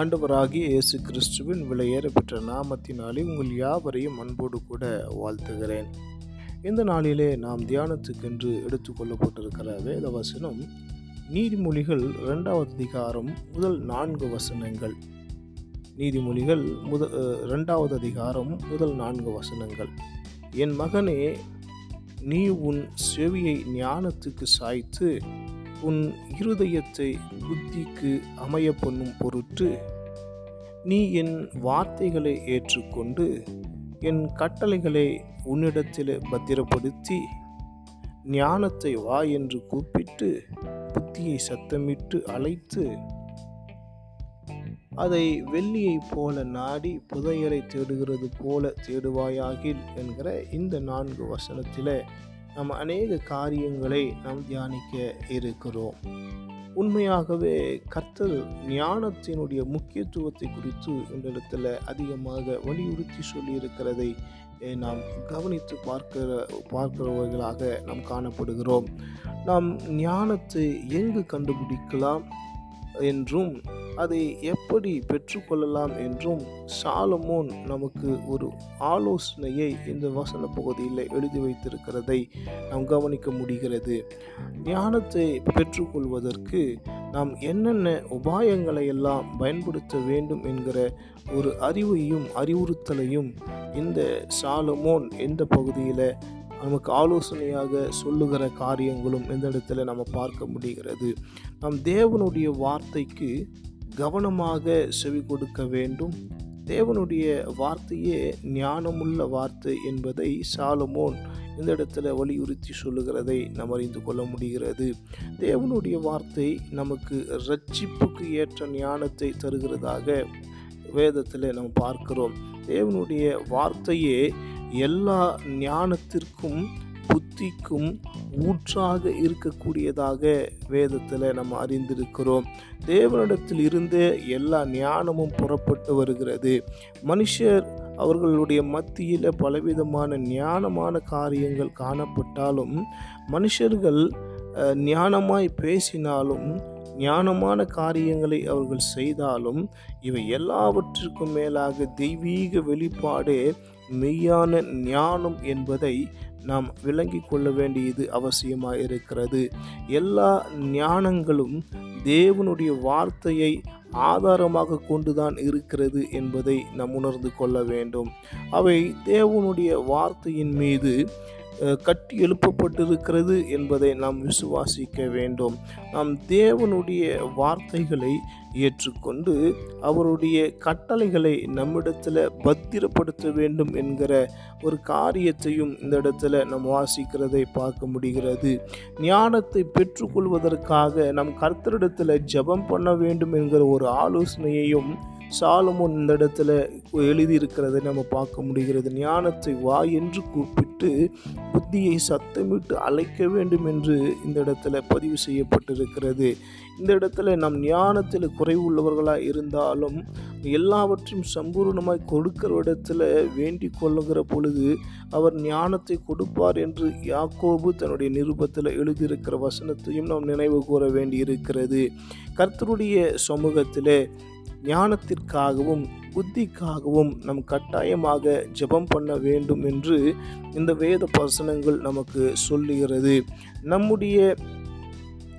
ஆண்டவராகிய இயேசு கிறிஸ்துவின் விலையேற பெற்ற நாமத்தினாலே உங்கள் யாவரையும் அன்போடு கூட வாழ்த்துகிறேன். இந்த நாளிலே நாம் தியானத்துக்கென்று எடுத்துக்கொள்ளப்பட்டிருக்கிற வேத வசனம் நீதிமொழிகள் இரண்டாவது அதிகாரம் முதல் நான்கு வசனங்கள். நீதிமொழிகள் முத ரெண்டாவது அதிகாரம் முதல் நான்கு வசனங்கள். என் மகனே நீ உன் செவியை ஞானத்துக்கு சாய்த்து உன் இருதயத்தை புத்திக்கு அமைய பண்ணும் பொருட்டு நீ என் வார்த்தைகளை ஏற்றுக்கொண்டு என் கட்டளைகளை உன்னிடத்தில் பத்திரப்படுத்தி ஞானத்தை வா என்று கூப்பிட்டு புத்தியை சத்தமிட்டு அழைத்து அதை வெள்ளியைப் போல நாடி புதையலை தேடுகிறது போல தேடுவாயாகில் என்கிற இந்த நான்கு வசனத்தில் நாம் அநேக காரியங்களை நாம் தியானிக்க இருக்கிறோம். உண்மையாகவே கர்த்தர் ஞானத்தினுடைய முக்கியத்துவத்தை குறித்து இந்த இடத்துல அதிகமாக வலியுறுத்தி சொல்லியிருக்கிறதை நாம் கவனித்து பார்க்கிற பார்க்கிறவர்களாக நாம் காணப்படுகிறோம். நாம் ஞானத்தை எங்கு கண்டுபிடிக்கலாம் என்றும் அதை எப்படி பெற்றுக்கொள்ளலாம் என்றும் சாலமோன் நமக்கு ஒரு ஆலோசனையை இந்த வசன பகுதியில் எழுதி வைத்திருக்கிறதை நாம் கவனிக்க முடிகிறது. ஞானத்தை பெற்றுக்கொள்வதற்கு நாம் என்னென்ன உபாயங்களை எல்லாம் பயன்படுத்த வேண்டும் என்கிற ஒரு அறிவையும் அறிவுறுத்தலையும் இந்த சாலமோன் எந்த பகுதியில் நமக்கு ஆலோசனையாக சொல்லுகிற காரியங்களும் இந்த இடத்துல நம்ம பார்க்க முடிகிறது. நம் தேவனுடைய வார்த்தைக்கு கவனமாக செவி கொடுக்க வேண்டும். தேவனுடைய வார்த்தையே ஞானமுள்ள வார்த்தை என்பதை சாலமோன் இந்த இடத்துல வலியுறுத்தி சொல்லுகிறதை நாம் அறிந்து கொள்ள முடிகிறது. தேவனுடைய வார்த்தை நமக்கு ரட்சிப்புக்கு ஏற்ற ஞானத்தை தருகிறதாக வேதத்தில் நாம் பார்க்கிறோம். தேவனுடைய வார்த்தையே எல்லா ஞானத்திற்கும் புத்திக்கும் ஊற்றாக இருக்கக்கூடியதாக வேதத்தில் நம்ம அறிந்திருக்கிறோம். தேவனிடத்தில் இருந்தே எல்லா ஞானமும் புறப்பட்டு வருகிறது. மனுஷர் அவர்களுடைய மத்தியில் பலவிதமான ஞானமான காரியங்கள் காணப்பட்டாலும் மனுஷர்கள் ஞானமாய் பேசினாலும் ஞானமான காரியங்களை அவர்கள் செய்தாலும் இவை எல்லாவற்றிற்கும் மேலாக தெய்வீக வெளிப்பாடே மெய்யான ஞானம் என்பதை நாம் விளங்கி கொள்ள வேண்டியது அவசியமாக இருக்கிறது எல்லா ஞானங்களும் தேவனுடைய வார்த்தையை ஆதாரமாக கொண்டுதான் இருக்கிறது என்பதை நாம் உணர்ந்து கொள்ள வேண்டும். அவை தேவனுடைய வார்த்தையின் மீது கட்டி எழுப்பப்பட்டிருக்கிறது என்பதை நாம் விசுவாசிக்க வேண்டும். நாம் தேவனுடைய வார்த்தைகளை ஏற்றுக்கொண்டு அவருடைய கட்டளைகளை நம்மிடத்தில் பத்திரப்படுத்த வேண்டும் என்கிற ஒரு காரியத்தையும் இந்த இடத்துல நாம் வாசிக்கிறதை பார்க்க முடிகிறது. ஞானத்தை பெற்றுக்கொள்வதற்காக நம் கர்த்தரிடத்தில் ஜெபம் பண்ண வேண்டும் என்கிற ஒரு ஆலோசனையையும் சாலமோன் இந்த இடத்துல எழுதியிருக்கிறதை நம்ம பார்க்க முடிகிறது. ஞானத்தை வா என்று கூப்பிட்டு புத்தியை சத்தமிட்டு அழைக்க வேண்டும் என்று இந்த இடத்துல பதிவு செய்யப்பட்டிருக்கிறது. இந்த இடத்துல நம் ஞானத்தில் குறைவுள்ளவர்களாக இருந்தாலும் எல்லாவற்றையும் சம்பூர்ணமாய் கொடுக்கிற இடத்துல வேண்டிக் கொள்ளுகிற பொழுது அவர் ஞானத்தை கொடுப்பார் என்று யாக்கோபு தன்னுடைய நிருபத்தில் எழுதியிருக்கிற வசனத்தையும் நாம் நினைவு கூற வேண்டியிருக்கிறது. கர்த்தருடைய சமூகத்திலே ஞானத்திற்காகவும் புத்திக்காகவும் நம் கட்டாயமாக ஜெபம் பண்ண வேண்டும் என்று இந்த வேத வசனங்கள் நமக்கு சொல்லுகிறது. நம்முடைய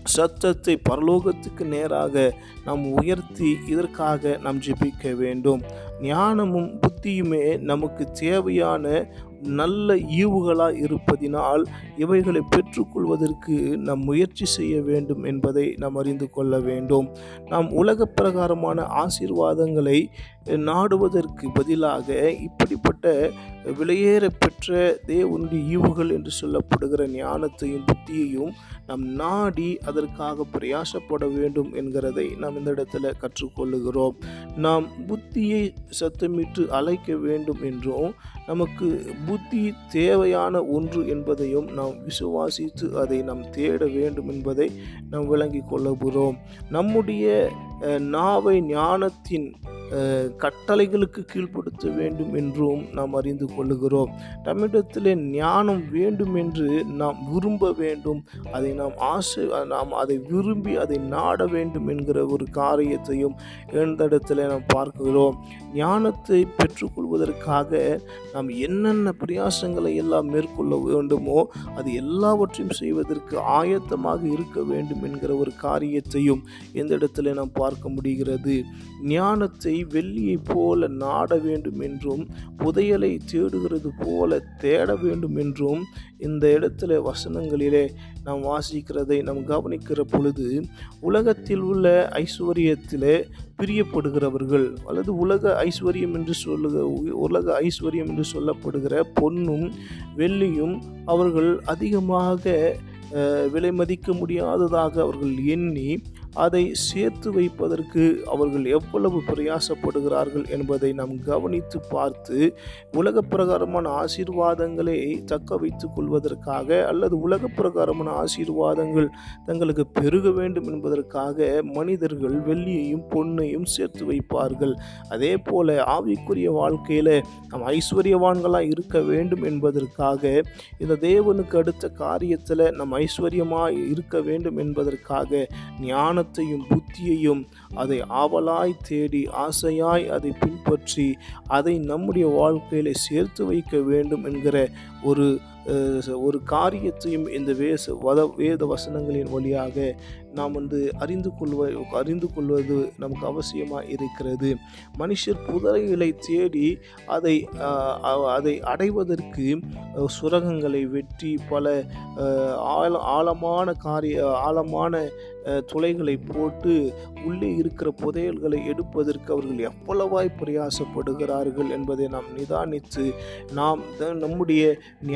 சத்தத்தை பரலோகத்துக்கு நேராக நாம் உயர்த்தி இதற்காக நாம் ஜெபிக்க வேண்டும். ஞானமும் புத்தியுமே நமக்கு தேவையான நல்ல ஈவுகளாக இருப்பதினால் இவைகளை பெற்றுக்கொள்வதற்கு நாம் முயற்சி செய்ய வேண்டும் என்பதை நாம் அறிந்து கொள்ள வேண்டும். நாம் உலக பிரகாரமான ஆசீர்வாதங்களை நாடுவதற்கு பதிலாக இப்படிப்பட்ட விலையேற பெற்ற தேவனுடைய ஈவுகள் என்று சொல்லப்படுகிற ஞானத்தையும் புத்தியையும் நாம் நாடி அதற்காக பிரயாசப்பட வேண்டும் என்கிறதை நாம் இந்த இடத்துல கற்றுக்கொள்ளுகிறோம். நாம் புத்தியை சத்தமிட்டு அழைக்க வேண்டும் என்றும் நமக்கு புத்தி தேவையான ஒன்று என்பதையும் நாம் விசுவாசித்து அதை நாம் தேட வேண்டும் என்பதை நாம் விளங்கி கொள்ளுகிறோம் நம்முடைய அஹ், நாவை ஞானத்தின் கட்டளைகளுக்கு கீழ்ப்படுத்த வேண்டும் என்றும் நாம் அறிந்து கொள்ளுகிறோம். நம்மிடத்திலே ஞானம் வேண்டும் என்று நாம் விரும்ப வேண்டும். அதை நாம் ஆசை நாம் அதை விரும்பி அதை நாட வேண்டும் என்கிற ஒரு காரியத்தையும் இந்த இடத்துல நாம் பார்க்கிறோம். ஞானத்தை பெற்றுக்கொள்வதற்காக நாம் என்னென்ன பிரயாசங்களை எல்லாம் மேற்கொள்ள வேண்டுமோ அது எல்லாவற்றையும் செய்வதற்கு ஆயத்தமாக இருக்க வேண்டும் என்கிற ஒரு காரியத்தையும் இந்த இடத்துல நாம் பார்க்க முடிகிறது. ஞானத்தை வெள்ளியைப் போல நாட வேண்டும் என்றும் புதையலை தேடுகிறது போல தேட வேண்டும் என்றும் இந்த இடத்துல வசனங்களிலே நாம் வாசிக்கிறதை நாம் கவனிக்கிற பொழுது உலகத்தில் உள்ள ஐஸ்வர்யத்திலே பிரியப்படுகிறவர்கள் அல்லது உலக ஐஸ்வர்யம் என்று சொல்லுக உலக ஐஸ்வர்யம் என்று சொல்லப்படுகிற பொன்னும் வெள்ளியும் அவர்கள் அதிகமாக விலை மதிக்க முடியாததாக அவர்கள் எண்ணி அதை சேர்த்து வைப்பதற்கு அவர்கள் எவ்வளவு பிரயாசப்படுகிறார்கள் என்பதை நாம் கவனித்து பார்த்து உலக பிரகாரமான ஆசீர்வாதங்களை தக்க வைத்துக் கொள்வதற்காக அல்லது உலக பிரகாரமான ஆசீர்வாதங்கள் தங்களுக்கு பெருக வேண்டும் என்பதற்காக மனிதர்கள் வெள்ளியையும் பொன்னையும் சேர்த்து வைப்பார்கள். அதே போல ஆவிக்குரிய வாழ்க்கையில் நாம் ஐஸ்வர்யவான்களாக இருக்க வேண்டும் என்பதற்காக இந்த தேவனுக்கு அடுத்த காரியத்தில் நம் ஐஸ்வர்யமாக இருக்க வேண்டும் என்பதற்காக ஞான ஞானத்தையும் புத்தியையும் அதை ஆவலாய் தேடி ஆசையாய் அதை பின்பற்றி அதை நம்முடைய வாழ்க்கையில் சேர்த்து வைக்க வேண்டும் என்கிற ஒரு ஒரு காரியத்தையும் இந்த வேச வத வேத வசனங்களின் வழியாக நாம் வந்து அறிந்து கொள்வ அறிந்து கொள்வது நமக்கு அவசியமாக இருக்கிறது. மனுஷர் புதரைகளை தேடி அதை அதை அடைவதற்கு சுரகங்களை வெட்டி பல ஆழ ஆழமான காரிய ஆழமான துளைகளை போட்டு உள்ளே இருக்கிற புதையல்களை எடுப்பதற்கு அவர்கள் எவ்வளவாய் பிரயாசப்படுகிறார்கள் என்பதை நாம் நிதானித்து நாம் த- நம்முடைய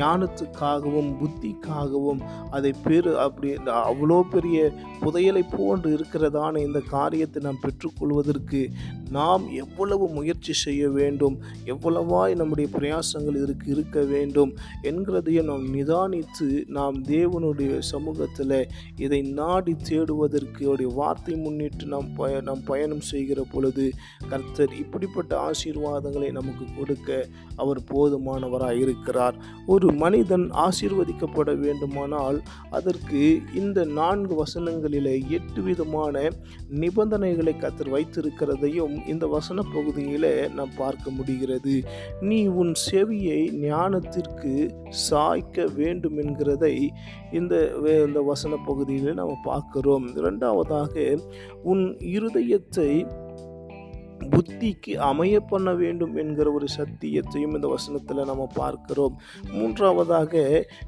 ஞானத்துக்காகவும் புத்திக்காகவும் அதை பெரு அப்படி அவ்வளோ பெரிய புதையலை போன்று இருக்கிறதான இந்த காரியத்தை நாம் பெற்றுக்கொள்வதற்கு நாம் எவ்வளவு முயற்சி செய்ய வேண்டும் எவ்வளவாய் நம்முடைய பிரயாசங்கள் இதற்கு இருக்க வேண்டும் என்கிறதையும் நாம் நிதானித்து நாம் தேவனுடைய சமூகத்தில் இதை நாடி தேடுவதற்கு அவருடைய வார்த்தை முன்னிட்டு நாம் பய நாம் பயணம் செய்கிற பொழுது கர்த்தர் இப்படிப்பட்ட ஆசீர்வாதங்களை நமக்கு கொடுக்க அவர் போதுமானவராக இருக்கிறார். ஒரு மனிதன் ஆசீர்வதிக்கப்பட வேண்டுமானால் அதற்கு இந்த நான்கு வசனங்களிலே எட்டு விதமான நிபந்தனைகளை கத்தர் வைத்திருக்கிறதையும் இந்த வசன பகுதியிலே நாம் பார்க்க முடிகிறது. நீ உன் செவியை ஞானத்திற்கு சாய்க்க வேண்டும் என்கிறதை இந்த வே- இந்த வசன பகுதியில் நாம் பார்க்கிறோம். இரண்டாவதாக உன் இருதயத்தை புத்திக்கு அமைய பண்ண வேண்டும் என்கிற ஒரு சத்தியத்தையும் இந்த வசனத்தில் நம்ம பார்க்கிறோம். மூன்றாவதாக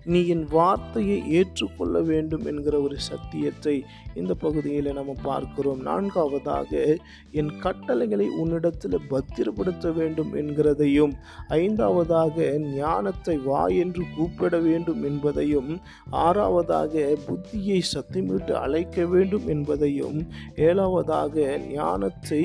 நீ என் வார்த்தையை ஏற்றுக்கொள்ள வேண்டும் என்கிற ஒரு சத்தியத்தை இந்த பகுதியில் நம்ம பார்க்கிறோம். நான்காவதாக என் கட்டளைகளை உன்னிடத்தில் பத்திரப்படுத்த வேண்டும் என்கிறதையும் ஐந்தாவதாக ஞானத்தை வா என்று கூப்பிட வேண்டும் என்பதையும் ஆறாவதாக புத்தியை சத்தியமிட்டு அழைக்க வேண்டும் என்பதையும் ஏழாவதாக ஞானத்தை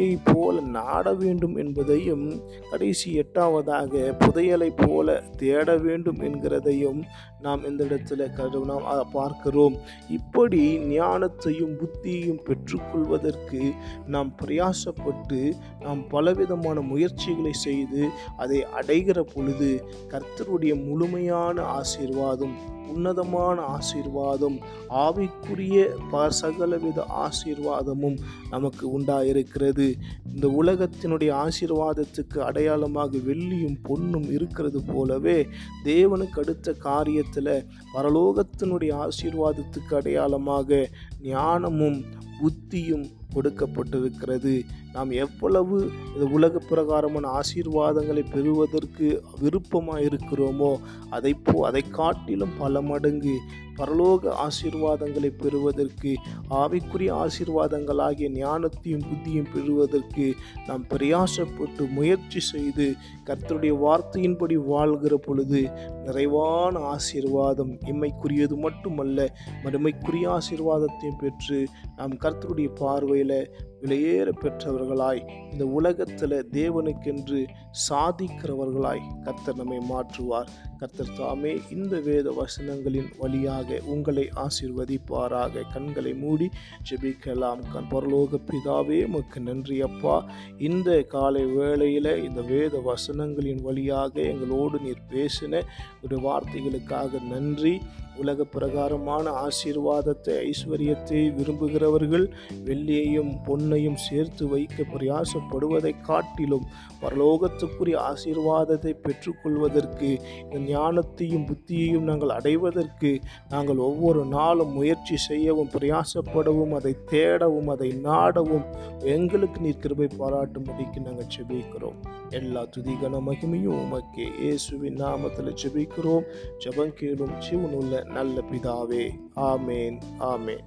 வெள்ளியை போல நாட வேண்டும் என்பதையும் கடைசி எட்டாவதாக புதையலை போல தேட வேண்டும் என்கிறதையும் நாம் இந்த இடத்துல கரு- நாம் பார்க்கிறோம். இப்படி ஞானத்தையும் புத்தியையும் பெற்றுக்கொள்வதற்கு நாம் பிரயாசப்பட்டு நாம் பலவிதமான முயற்சிகளை செய்து அதை அடைகிற பொழுது கர்த்தருடைய முழுமையான ஆசீர்வாதம் உன்னதமான ஆசீர்வாதம் ஆவிக்குரிய ப சகலவித ஆசீர்வாதமும் நமக்கு உண்டாயிருக்கிறது. இந்த உலகத்தினுடைய ஆசீர்வாதத்துக்கு அடையாளமாக வெள்ளியும் பொன்னும் இருக்கிறது போலவே தேவனுக்கு அடுத்த காரியத்தை நேரத்தில் பரலோகத்தினுடைய ஆசீர்வாதத்துக்கு அடையாளமாக ஞானமும் புத்தியும் கொடுக்கப்பட்டிருக்கிறது. நாம் எவ்வளவு இந்த உலக பிரகாரமான ஆசீர்வாதங்களை பெறுவதற்கு விருப்பமாக இருக்கிறோமோ அதை போ அதை காட்டிலும் பல மடங்கு பரலோக ஆசீர்வாதங்களை பெறுவதற்கு ஆவிக்குரிய ஆசீர்வாதங்களாகிய ஞானத்தையும் புத்தியும் பெறுவதற்கு நாம் பிரயாசப்பட்டு முயற்சி செய்து கர்த்தருடைய வார்த்தையின்படி வாழ்கிற பொழுது நிறைவான ஆசீர்வாதம் இம்மைக்குரியது மட்டுமல்ல மறுமைக்குரிய ஆசீர்வாதத்தையும் பெற்று நாம் கர்த்தருடைய பார்வையில் விலையேற பெற்றவர்களாய் இந்த உலகத்தில் தேவனுக்கென்று சாதிக்கிறவர்களாய் கர்த்தர் நம்மை மாற்றுவார். கர்த்தர் தாமே இந்த வேத வசனங்களின் வழியாக உங்களை ஆசீர்வதிப்பாராக. கண்களை மூடி ஜெபிக்கலாம். கண் பரலோக பிதாவே உமக்கு நன்றி அப்பா. இந்த காலை வேளையில் இந்த வேத வசனங்களின் வழியாக எங்களோடு நீர் பேசின ஒரு வார்த்தைகளுக்காக நன்றி. உலக பிரகாரமான ஆசீர்வாதத்தை ஐஸ்வர்யத்தை விரும்புகிறவர்கள் வெள்ளியையும் பொன்னையும் சேர்த்து வைக்க பிரயாசப்படுவதை காட்டிலும் பரலோகத்துக்குரிய ஆசீர்வாதத்தை பெற்றுக்கொள்வதற்கு இந்த ஞானத்தையும் புத்தியையும் நாங்கள் அடைவதற்கு நாங்கள் ஒவ்வொரு நாளும் முயற்சி செய்யவும் பிரயாசப்படவும் அதை தேடவும் அதை நாடவும் எங்களுக்கு நீர் கிருபை பாராட்டும்படிக்கு நாங்கள் செபிக்கிறோம் எல்லா துதிகன மகிமையும் உமக்கே இயேசுவின் நாமத்தில் செபிக்கிறோம் ஜபம் கேளும் ஜீவனுள்ள நல்ல பிதாவே. ஆமேன் ஆமேன்.